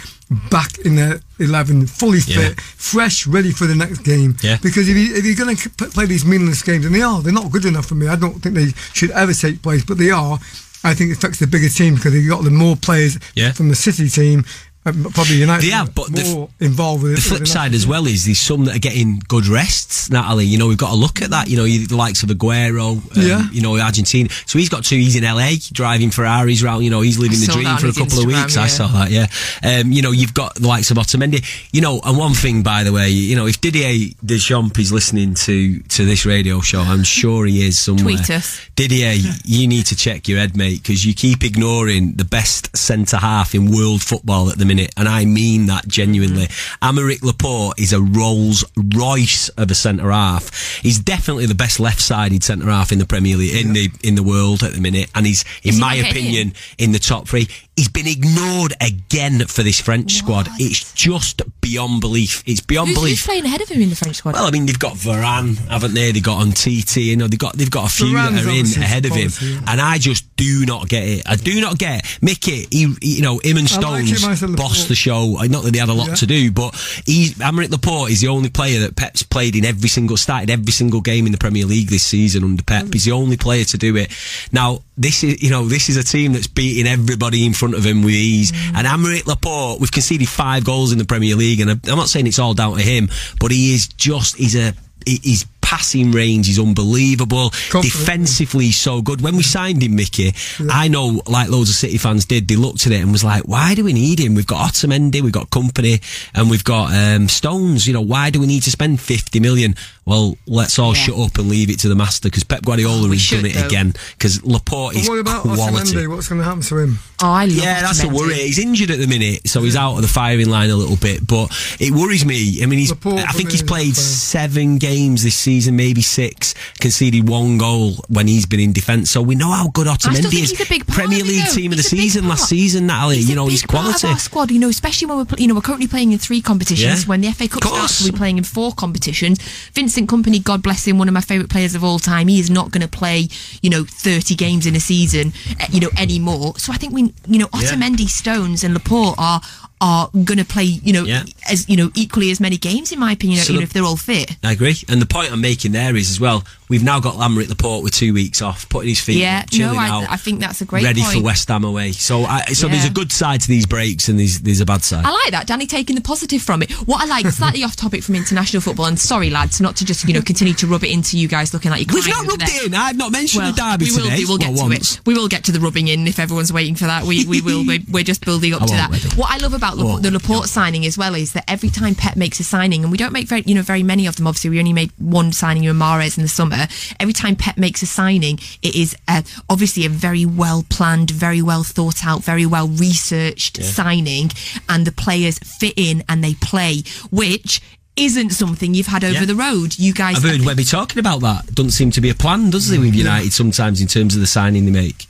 back in their 11 fully fit yeah. fresh ready for the next game yeah. because if, you, if you're going to play these meaningless games and they are they're not good enough for me I don't think they should ever take place but they are I think it affects the bigger team because you've got the more players yeah. from the City team probably United. They have, but more the, involved with the flip side as well is there's some that are getting good rests. Natalie, you know, we've got to look at that. You know, the likes of Aguero, um, yeah. you know, Argentina. So he's got two. He's in LA driving Ferraris around. You know, he's living the dream for a couple Instagram, of weeks. Yeah. I saw that. Yeah. Um, you know, you've got the likes of Otamendi. You know, and one thing by the way, you know, if Didier Deschamps is listening to to this radio show, I'm sure he is somewhere. Tweet us. Didier, you need to check your head, mate, because you keep ignoring the best centre half in world football at the minute minute, and I mean that genuinely. Aymeric Laporte is a Rolls Royce of a centre half. He's definitely the best left-sided centre half in the Premier League in the in the world at the minute, and he's, in he my opinion, in the top three. He's been ignored again for this French squad. It's just beyond belief. It's beyond Who's, belief. who's playing ahead of him in the French squad? Well, I mean, they've got Varane, haven't they? They've got Umtiti, you know, they've got they've got a few Varane's that are in ahead of him, quality, yeah. and I just do not get it. I do not get it. Mickey. He, he- you know, him and I like Stones him as a Laporte. bossed the show. Not that they had a lot Yeah. to do, but he, Aymeric Laporte is the only player that Pep's played in every single, started every single game in the Premier League this season under Pep. He's the only player to do it. Now, this is, you know, this is a team that's beating everybody in front of him with ease. Mm. And Aymeric Laporte, we've conceded five goals in the Premier League, and I'm not saying it's all down to him, but he is just, he's a, he- his passing range is unbelievable. Confident. Defensively, he's so good. When we signed him, Mickey, I know, like loads of City fans did, they looked at it and was like, why do we need him? We've got Otamendi, we've got Kompany, and we've got um, Stones. You know, why do we need to spend 50 million? Well, let's all Yeah. shut up and leave it to the master because Pep Guardiola We has should, done it though. again because Laporte But is what about quality. Otamendi? What's going to happen to him? oh, I love Yeah, that's a worry. He's injured at the minute, so he's out of the firing line a little bit. But it worries me. I mean, he's. Laporte I think he's played seven games this season, maybe six. Conceded one goal when he's been in defence. So we know how good Otamendi is. he's a big part Premier League team of the He's a big season last season. Natalie, He's you know, he's quality. Of our squad, you know, especially when we're you know we're currently playing in three competitions. Yeah. When the FA Cup starts, we're playing in four competitions. Vincent Kompany, God bless him, one of my favourite players of all time. He is not going to play, you know, thirty games in a season, eh, you know, anymore. So I think we, you know, Yeah. Otamendi, Stones, and Laporte are are going to play, you know, Yeah. as you know, equally as many games in my opinion. So you know, the- if they're all fit. I agree. And the point I'm making there is as well, we've now got Aymeric Laporte with two weeks off, putting his feet Yeah, up, chilling no, I- out. I think that's a great Ready for. West Ham away. So, I, so there's a good side to these breaks and there's, there's a bad side. I like that, Danny taking the positive from it. What I like, slightly off topic from international football, and sorry lads, not to just you know continue to rub it into you guys looking like you're We've not rubbed it in. I've not mentioned the derby we will today. do. We'll get Well, to once. it. We will get to the rubbing in if everyone's waiting for that. We we will. We're, we're just building up I to that. ready. What I love about Lapo- Oh, the Laporte signing as well is that every time Pep makes a signing, and we don't make very you know very many of them. Obviously, we only made one signing with Mahrez in the summer. Every time Pep makes a signing, it is uh, obviously a very well planned, very well thought out, very well researched signing, and the players fit in and they play, which. Isn't something you've had over Yeah. the road. You guys I've heard Webby talking about that. Doesn't seem to be a plan, does there, with United sometimes in terms of the signing they make?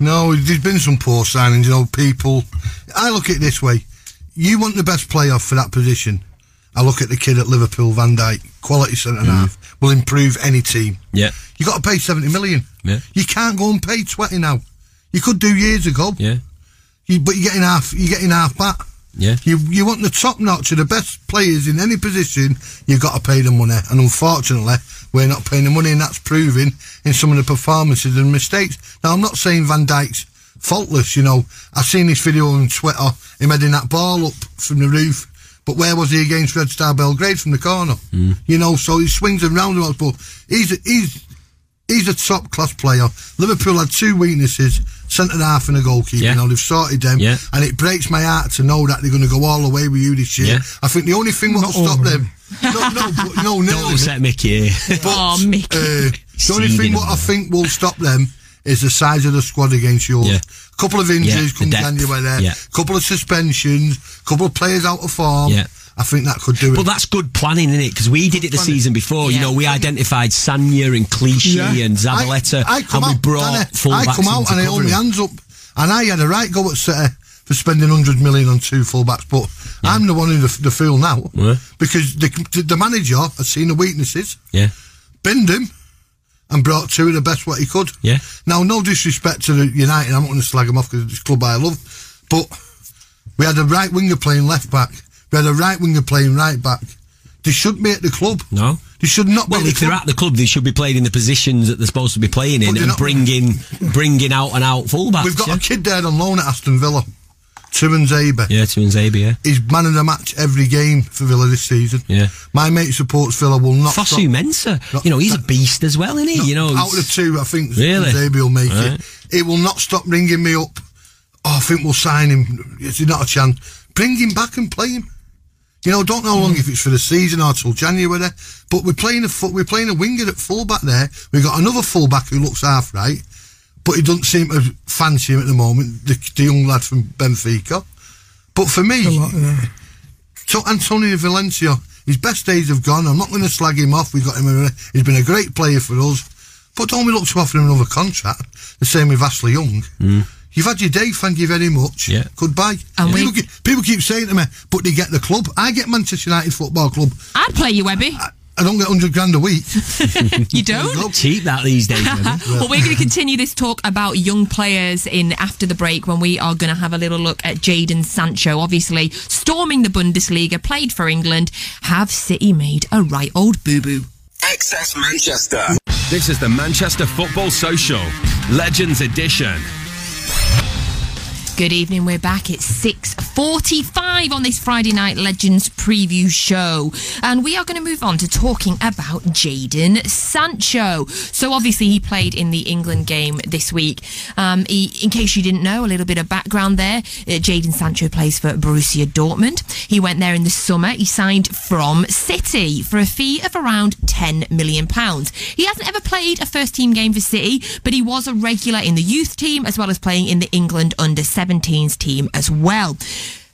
No, there's been some poor signings. You know, people. I look at it this way: you want the best player for that position. I look at the kid at Liverpool, Van Dijk, quality centre half, mm. will improve any team. Yeah. You got to pay seventy million. Yeah. You can't go and pay twenty now. You could do years ago. Yeah. You, but you're getting half. You're getting half back. Yeah. You you want the top notch of the best players in any position. You've got to pay the money, and unfortunately, we're not paying the money, and that's proving in some of the performances and mistakes. Now, I'm not saying Van Dijk's faultless. You know, I've seen this video on Twitter. Him heading that ball up from the roof. But where was he against Red Star Belgrade from the corner? Hmm. You know, so he swings and roundabouts. But he's he's he's a top class player. Liverpool had two weaknesses: centre half and a goalkeeper. Yeah. You know, they've sorted them, Yeah. and it breaks my heart to know that they're going to go all the way with you this year. Yeah. I think the only thing that will stop of them, no, no, but, no, Don't nearly. upset Mickey. But, Oh, Mickey. uh, the only thing what I think will stop them is the size of the squad against yours. Yeah. Couple of Yeah, injuries the come depth. January. Yeah. Couple of suspensions. A Couple of players out of form. Yeah. I think that could do it. But that's good planning, isn't it? Because we did it the planning. season before. You know, we identified Sagna and Clichy Yeah. and Zabaleta, I, I come and we out, brought Danny, fullbacks I come out and I hold my hands up, and I had a right go at City for spending hundred million on two fullbacks, but I'm the one in the, the fool now Yeah. because the, the manager has seen the weaknesses, Yeah, binned him, and brought two of the best what he could. Yeah. Now, no disrespect to the United, I'm not going to slag him off because it's a club I love, but we had a right winger playing left back, we had a right winger playing right back. They should be at the club. no. They should not Well, be. at if the they're at the club, they should be playing in the positions that they're supposed to be playing in and bringing bringing out and out fullbacks. We've got yeah. a kid there on loan at Aston Villa, Tuanzebe. yeah, to Zabi, yeah. He's man of the match every game for Villa this season. Yeah. My mate supports Villa will not Fosu stop. Mensah, you know, he's a beast as well, isn't he? not- you know, out of the two, I think Really? Zabi will make Right. it. It will not stop ringing me up. Oh, I think we'll sign him. It's not a chance. Bring him back and play him. You know, don't know how long if it's for the season or till January. But we're playing a foot. We're playing a winger at fullback there. We've got another fullback who looks half right, but he doesn't seem to fancy him at the moment. The, the young lad from Benfica. But for me, lot, yeah. so Antonio Valencia, his best days have gone. I'm not going to slag him off. We got him. A, he's been a great player for us. But don't we look to offer him another contract? The same with Ashley Young. Hmm. You've had your day. Thank you very much. Yeah. Goodbye. And we- people, keep, people keep saying to me, but they get the club. I get Manchester United Football Club. I'd play you, Webby. I, I don't get 100 grand a week. You don't? It's not cheap that these days. Webby. well, we're going to continue this talk about young players in after the break when we are going to have a little look at Jadon Sancho. Obviously, storming the Bundesliga, played for England. Have City made a right old boo boo? XS Manchester. This is the Manchester Football Social Legends Edition. Good evening. We're back. It's 6:45 on this Friday night Legends preview show, and we are going to move on to talking about Jadon Sancho. So obviously he played in the England game this week. Um, he, in case you didn't know, a little bit of background there. Uh, Jadon Sancho plays for Borussia Dortmund. He went there in the summer. He signed from City for a fee of around 10 million pounds. He hasn't ever played a first team game for City, but he was a regular in the youth team as well as playing in the England under 17s team as well.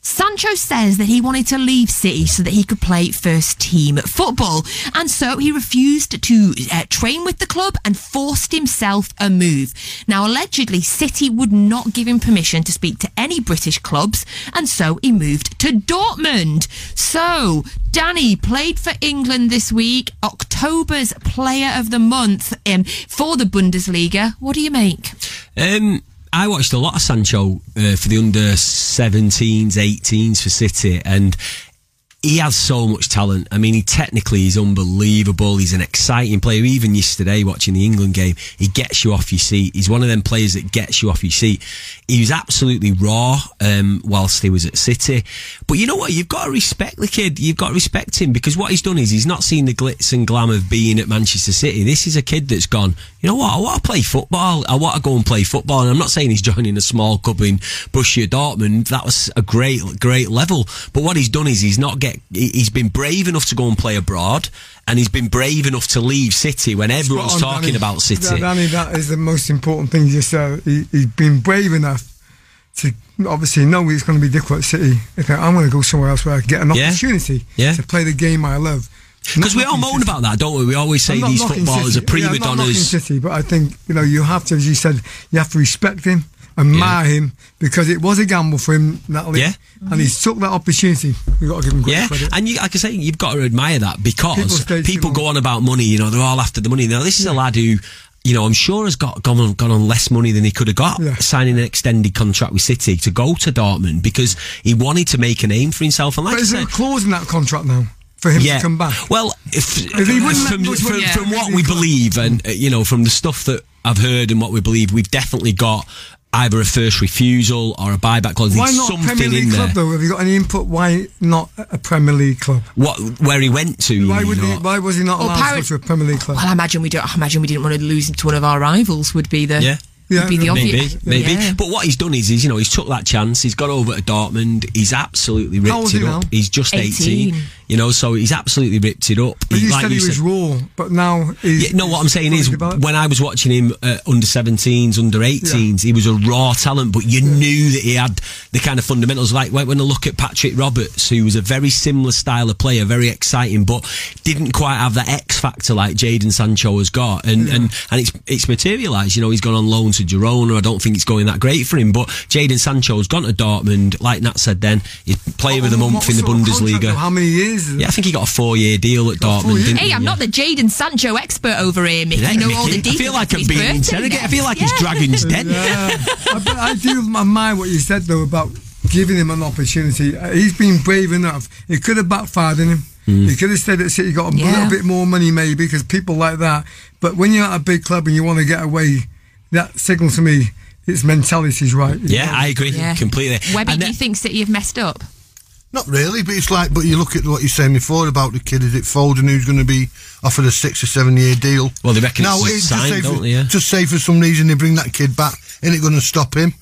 Sancho says that he wanted to leave City so that he could play first team football, and so he refused to uh, train with the club and forced himself a move. Now, allegedly, City would not give him permission to speak to any British clubs, and so he moved to Dortmund. So, Danny played for England this week, October's Player of the Month um, for the Bundesliga. What do you make? Um, I watched a lot of Sancho uh, for the under 17s, 18s for City, and he has so much talent. I mean, he technically is unbelievable. He's an exciting player. Even yesterday, watching the England game, he gets you off your seat. He's one of them players that gets you off your seat. He was absolutely raw um, whilst he was at City. But you know what? You've got to respect the kid. You've got to respect him because what he's done is he's not seen the glitz and glam of being at Manchester City. This is a kid that's gone, you know what? I want to play football. I want to go and play football. And I'm not saying he's joining a small club in Borussia Dortmund. That was a great, great level. But what he's done is he's not get, he- he's been brave enough to go and play abroad. And he's been brave enough to leave City when everyone's on, talking Danny. about City. Danny, that is the most important thing you said. He, he's been brave enough to obviously know it's going to be difficult at City. Think, I'm going to go somewhere else where I can get an Yeah. opportunity Yeah. to play the game I love. Because we all moan City. about that, don't we? We always say I'm these footballers City. are prima yeah, I'm not knocking donnas. City, but I think you know you have to, as you said, you have to respect him, admire him because it was a gamble for him, Natalie. Yeah. and he took that opportunity. We got to give him great Yeah, credit. and you, like I say, you've got to admire that because People people go on about money. You know, they're all after the money. Now, this is a lad who, you know, I'm sure has got gone on, gone on less money than he could have got Yeah. signing an extended contract with City to go to Dortmund because he wanted to make a name for himself. And like but is there a clause in that contract now for him yeah. to come back? Well, if, he wouldn't from, those from, Yeah. from what we believe, and uh, you know, from the stuff that I've heard and what we believe, we've definitely got either a first refusal or a buyback clause. Why There's not a something Premier in League there. club though? Have you got any input? Why not a Premier League club? What where he went to? Why would he, Why was he not Or allowed Parrot- to go to a Premier League club? Well, I imagine we don't. I imagine we didn't want to lose him to one of our rivals. Would be the Yeah. Yeah, be the maybe, Maybe, obvious. maybe. Yeah. But what he's done is, he's, you know, he's took that chance. He's gone over to Dortmund. He's absolutely ripped How old it he up. now? He's just 18. 18. You know, so he's absolutely ripped it up. But He- you like said he was said- raw, but now he's. Yeah, no, what I'm saying is, developed. when I was watching him uh, under 17s, under 18s, he was a raw talent, but you knew that he had the kind of fundamentals. Like when I look at Patrick Roberts, who was a very similar style of player, very exciting, but didn't quite have that X factor like Jadon Sancho has got, and and and it's it's materialised. You know, he's gone on loan to Girona. I don't think it's going that great for him, but Jadon Sancho's gone to Dortmund. Like Nat said, then he's player of the month in the contract, Bundesliga. though? How many years? Is it? Yeah, I think he got a four-year deal at Dortmund. Didn't Hey, he? I'm Yeah. not the Jadon Sancho expert over here, Mickey. Yeah, you know all the Mickey. I feel like I'm being interrogated. I feel like his Yeah. dragon's dead. Yeah, I, I do admire what you said though about giving him an opportunity. Uh, He's been brave enough. It could have backfired on him. Hmm. He could have stayed at City, got a Yeah. little bit more money maybe because people like that. But when you're at a big club and you want to get away, that signals to me its mentality's right. Yeah, I agree Yeah. completely. Webby, And do you think City have messed up? Not really, but it's like, but you look at what you're saying before about the kid, is it Foden who's going to be offered a six or seven year deal? Well, they reckon it's just signed, say don't for, they, yeah? Just say for some reason they bring that kid back, ain't it going to stop him?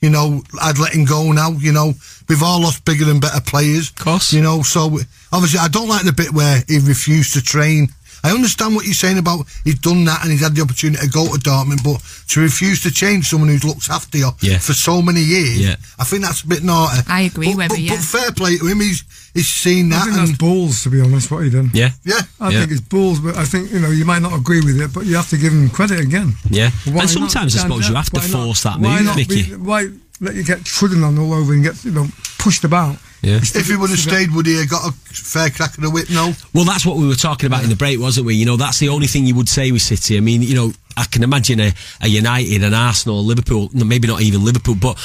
You know, I'd let him go now, you know. We've all lost bigger and better players. Of Course. You know, so obviously I don't like the bit where he refused to train. I understand what you're saying about he's done that and he's had the opportunity to go to Dortmund, but to refuse to change someone who's looked after you Yeah. for so many years, Yeah. I think that's a bit naughty. I agree, but, Webber, but, yeah. but fair play to him, he's he's seen I that think and that's balls, to be honest, what he done. Yeah. yeah. I Yeah. think it's balls, but I think you know you might not agree with it, but you have to give him credit again. Yeah. Why and sometimes I not? suppose you have to Why not? force that Why move, not Mickey. be- why let you get trodden on all over and get you know pushed about? Yeah. If he would have stayed, would he have got a fair crack of the whip? No. Well, that's what we were talking about in the break, wasn't we? You know, that's the only thing you would say with City. I mean, you know, I can imagine a, a United, an Arsenal, Liverpool, maybe not even Liverpool, but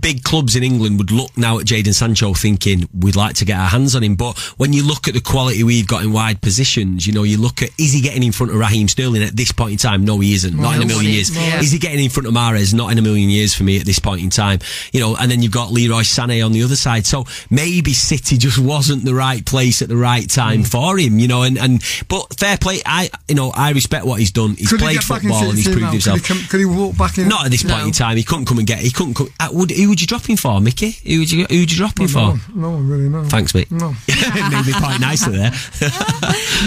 big clubs in England would look now at Jadon Sancho thinking we'd like to get our hands on him. But when you look at the quality we've got in wide positions, you know, you look at is he getting in front of Raheem Sterling at this point in time? No, he isn't. Not in a million years. yeah. Is he getting in front of Mahrez? Not in a million years for me at this point in time. You know, and then you've got Leroy Sané on the other side. So maybe City just wasn't the right place at the right time Mm. for him. You know, and and but fair play. I you know I respect what he's done. He's Could played in football and he's proved now? himself. Could he, come, could he walk back in? Not at this point No. in time. He couldn't come and get. He couldn't come. Uh, would, who would you drop him for, Mickey? Who would you who would you drop him no, for? one, no one really knows. Thanks, mate. No. Made me quite nicely there.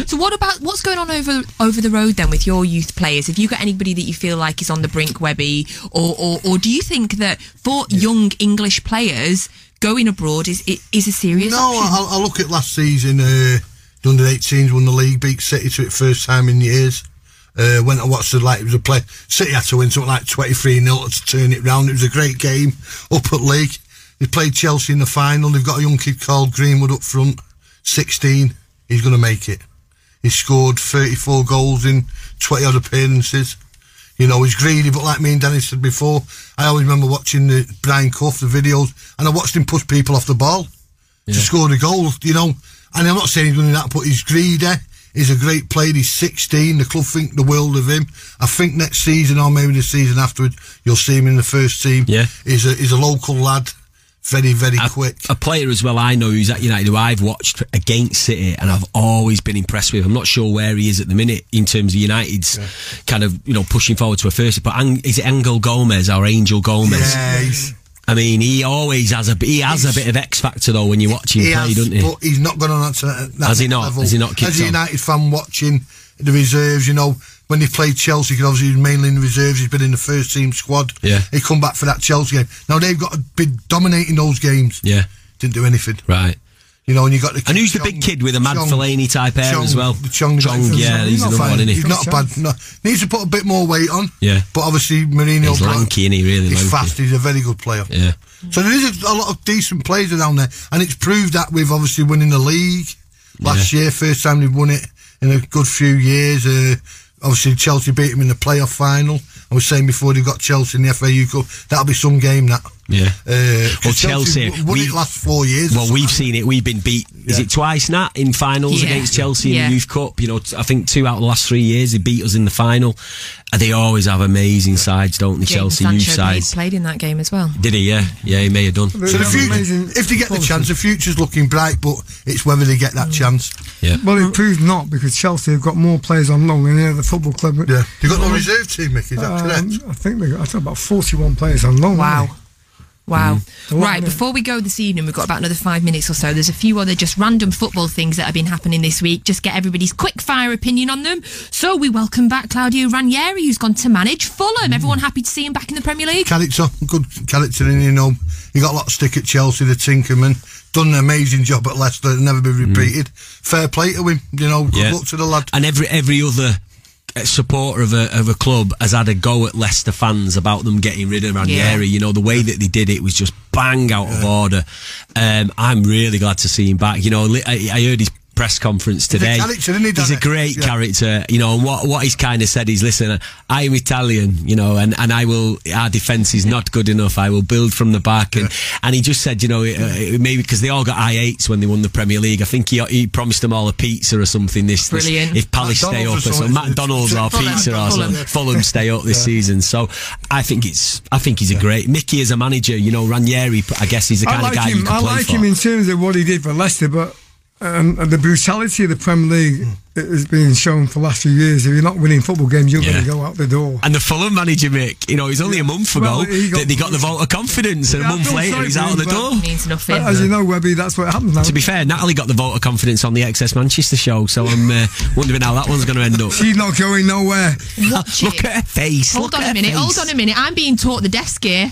So what about what's going on over over the road then with your youth players? Have you got anybody that you feel like is on the brink, Webby, or or, or do you think that for young English players going abroad is is a serious No. I, I look at last season. Uh, the under 18s won the league, beat City to it first time in years. Uh, went and watched the like it was a play. City had to win something like 23 0 to turn it round. It was a great game up at league. They played Chelsea in the final. They've got a young kid called Greenwood up front, 16. He's going to make it. He scored 34 goals in 20 odd appearances. You know, he's greedy, but like me and Danny said before, I always remember watching the Brian Clough, the videos, and I watched him push people off the ball to score the goal, you know. And I'm not saying he's doing that, but he's greedy. He's a great player. He's 16. The club think the world of him. I think next season or maybe the season afterwards, you'll see him in the first team. Yeah. He's a, he's a local lad. Very, very a, quick. a player as well I know who's at United who I've watched against City and I've always been impressed with. I'm not sure where he is at the minute in terms of United's kind of you know pushing forward to a first. But is it Angel Gomes or Angel Gomes? yeah, I mean, he always has a he has a bit of X factor though when you watch him play, has, doesn't he? but he's not gone on that, that Has he not? level. Has he not As a on? United fan watching the reserves, you know, when he played Chelsea, because obviously he was mainly in the reserves, he's been in the first team squad. Yeah. He come back for that Chelsea game. Now they've got to be dominating those games. Yeah, Didn't do anything. right. You know, and you got the And who's the big kid with a mad Chong- Fellaini type hair Chong- as well? The Chong, Chong, yeah, he's another one, isn't he? He's not a bad. No, needs to put a bit more weight on. Yeah. But obviously, Mourinho. He's lanky, isn't he? Really He's lanky. fast. He's a very good player. Yeah. So there is a, a lot of decent players around there, and it's proved that with obviously winning the league last year, first time they've won it in a good few years. Uh, obviously, Chelsea beat them in the playoff final. I was saying before they got Chelsea in the FAU Cup, that'll be some game. That. Yeah. Uh, 'cause Well, Chelsea, w- won we- it last four years. Well, we've seen it. We've been beat. Is it twice now in finals Yeah. against Chelsea in the Youth Cup? You know, t- I think two out of the last three years they beat us in the final. And they always have amazing sides, don't they? Jadon Chelsea Sancho youth played, sides. played in that game as well. Did he? Yeah, yeah, he may have done. So the future, if they get the chance, the future's looking bright, but it's whether they get Mm. that chance. Yeah. Well, it proved not because Chelsea have got more players on loan than any other football club. Yeah, they got no reserve team, Mickey. Is that Um, correct? I think they got, I think about 41 players on loan. Wow. Haven't Wow. A lot, Right, before we go this evening, we've got about another five minutes or so. There's a few other just random football things that have been happening this week. Just get everybody's quick fire opinion on them. So we welcome back Claudio Ranieri, who's gone to manage Fulham. Everyone happy to see him back in the Premier League? character, good character, and you know, he got a lot of stick at Chelsea, the Tinkerman. Done an amazing job at Leicester, never been repeated. Fair play to him, you know, good Mm. Yeah. luck to the lad. And every every other uh, supporter of a of a club has had a go at Leicester fans about them getting rid of Ranieri. Yeah. You know the way that they did it was just bang out of order. Um, I'm really glad to see him back. You know, I, I heard his press conference a today. character, isn't he, He's a great Yeah. character. You know, and what what he's kind of said is, listen, I am Italian. You know, and, and I will. Our defense is not good enough. I will build from the back. And and he just said, you know, uh, maybe because they all got I8s when they won the Premier League. I think he he promised them all a pizza or something. This, this if Palace stay up McDonald's or or something, something. McDonald's or pizza or Fulham. something. Fulham stay up this season. So I think it's I think he's a great Mickey as a manager. You know, Ranieri. I guess he's the kind like of guy you him. could I play like for. him in terms of what he did for Leicester, but and, and the brutality of the Premier League has been shown for the last few years. If you're not winning football games, you're Yeah. going to go out the door. And the Fulham manager, Mick, you know, it's only a month ago Well, he got- that they got the vote of confidence, and a month later sorry he's out of the but- door. Means nothing. As you know, Webby, that's what happens now. To be fair, Natalie got the vote of confidence on the XS Manchester show, so I'm uh, wondering how that one's going to end up. She's not going nowhere. Watch Look it. at her face. Hold look on a minute. face. Hold on a minute. I'm being taught the desk here.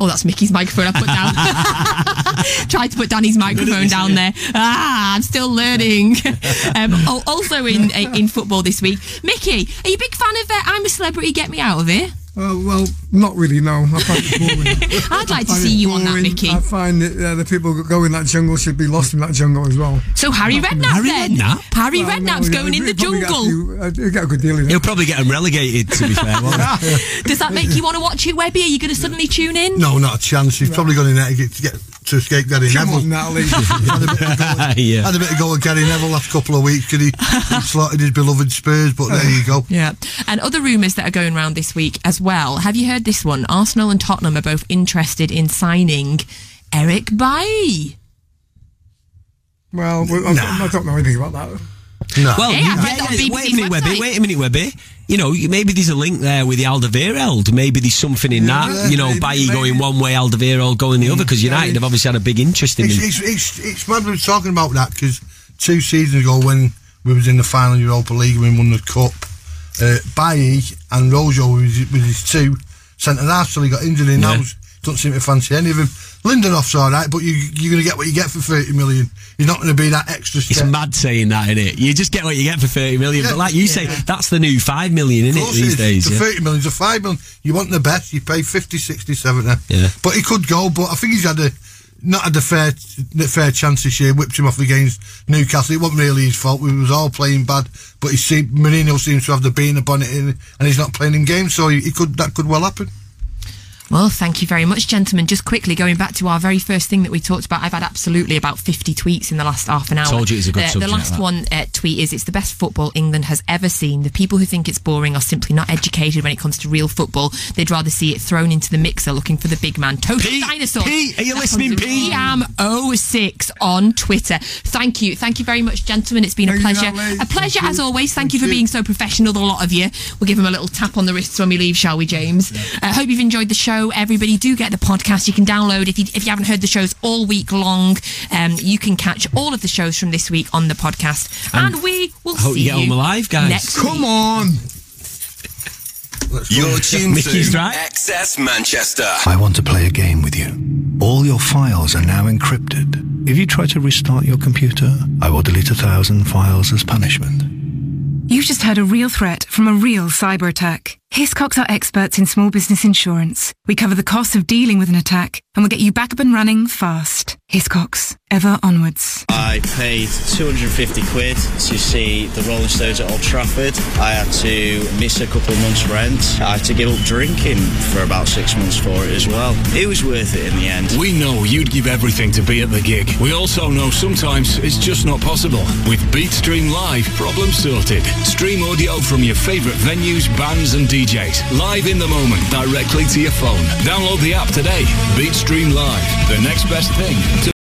Oh, that's Mickey's microphone I put down. Tried to put Danny's microphone down there. Ah, I'm still learning. um, also in in football this week, Mickey, are you a big fan of uh, I'm a Celebrity? Get me out of here. Well, well, not really. No, I find it boring. I'd like to see it you on that, boring. Mickey. I find that uh, the people that go in that jungle should be lost in that jungle as well. So Harry Redknapp Harry then. Redknapp? Harry Well, Redknapp's no, going in the probably get jungle. few- uh, he'll get a good deal in. He'll probably get him relegated, to be fair. won't he? Does that make you want to watch it, Webby? Are you going to suddenly tune in? No, not a chance. He's probably going in there to get to, get, to escape Gary Come Neville. on, Natalie. had, a bit of go, Yeah. had a bit of go at Gary Neville last couple of weeks because he, he slaughtered his beloved Spurs. But there you go. Yeah. And other rumours that are going around this week as well. Have you heard this one? Arsenal and Tottenham are both interested in signing Eric Bailly. well, well, I, I don't know anything about that. No. Well, Hey, you- I've read that on wait a BBC's minute, Webby. Wait a minute, Webby. You know, maybe there's a link there with the Alderweireld. Maybe there's something in Yeah, that. You know, maybe- Bailly going one way, Alderweireld going the other, because United maybe. have obviously had a big interest in It's, him. it's, it's, it's mad we're talking about that because two seasons ago when we was in the final Europa League and we won the cup, uh, Bailly and Rojo with his, with his two centre halves till he got injured in Yeah. house. Don't seem to fancy any of them. Lindelöf's all right, but you, you're going to get what you get for 30 million. You're not going to be that extra Step. It's mad saying that, isn't it? You just get what you get for 30 million. Yeah. But like you say, that's the new 5 million, isn't it, these it days? The yeah? 30 million's a 5 million. You want the best, you pay 50, 60, 70. Yeah. But he could go, but I think he's had a not had a fair the fair chance this year. Whipped him off against Newcastle. It wasn't really his fault. We was all playing bad, but he seemed, Mourinho seems to have the bean upon it, in, and he's not playing in games, so he, he could that could well happen. Well, thank you very much, gentlemen. Just quickly going back to our very first thing that we talked about, I've had absolutely about 50 tweets in the last half an hour. Told you it's a good Uh, subject, The last that. one uh, tweet is It's the best football England has ever seen. The people who think it's boring are simply not educated when it comes to real football. They'd rather see it thrown into the mixer looking for the big man. Total Pete, dinosaur. Pete, are you That listening, comes from Pete? Iam06 on Twitter. Thank you. Thank you very much, gentlemen. It's been a Thank you, pleasure. Natalie. A pleasure Thank as you. always. Thank, you for you. being so professional, the lot of you. We'll give them a little tap on the wrists when we leave, shall we, James? I hope you've enjoyed the show. Everybody, do get the podcast. You can download if you if you haven't heard the shows all week long. Um, you can catch all of the shows from this week on the podcast, and, we will hope see you get home alive, guys. Next Come week. on. Let's go. You're tuned Mickey's to right. XS Manchester. I want to play a game with you. All your files are now encrypted. If you try to restart your computer, I will delete a thousand files as punishment. You've just heard a real threat from a real cyber attack. Hiscox are experts in small business insurance. We cover the cost of dealing with an attack and we'll get you back up and running fast. Hiscox, ever onwards. I paid 250 quid to see the Rolling Stones at Old Trafford. I had to miss a couple of months' rent. I had to give up drinking for about six months for it as well. It was worth it in the end. We know you'd give everything to be at the gig. We also know sometimes it's just not possible. With BeatStream Live, problem sorted. Stream audio from your favourite venues, bands, and DJs. Live in the moment, directly to your phone. Download the app today. BeatStream Live, the next best thing to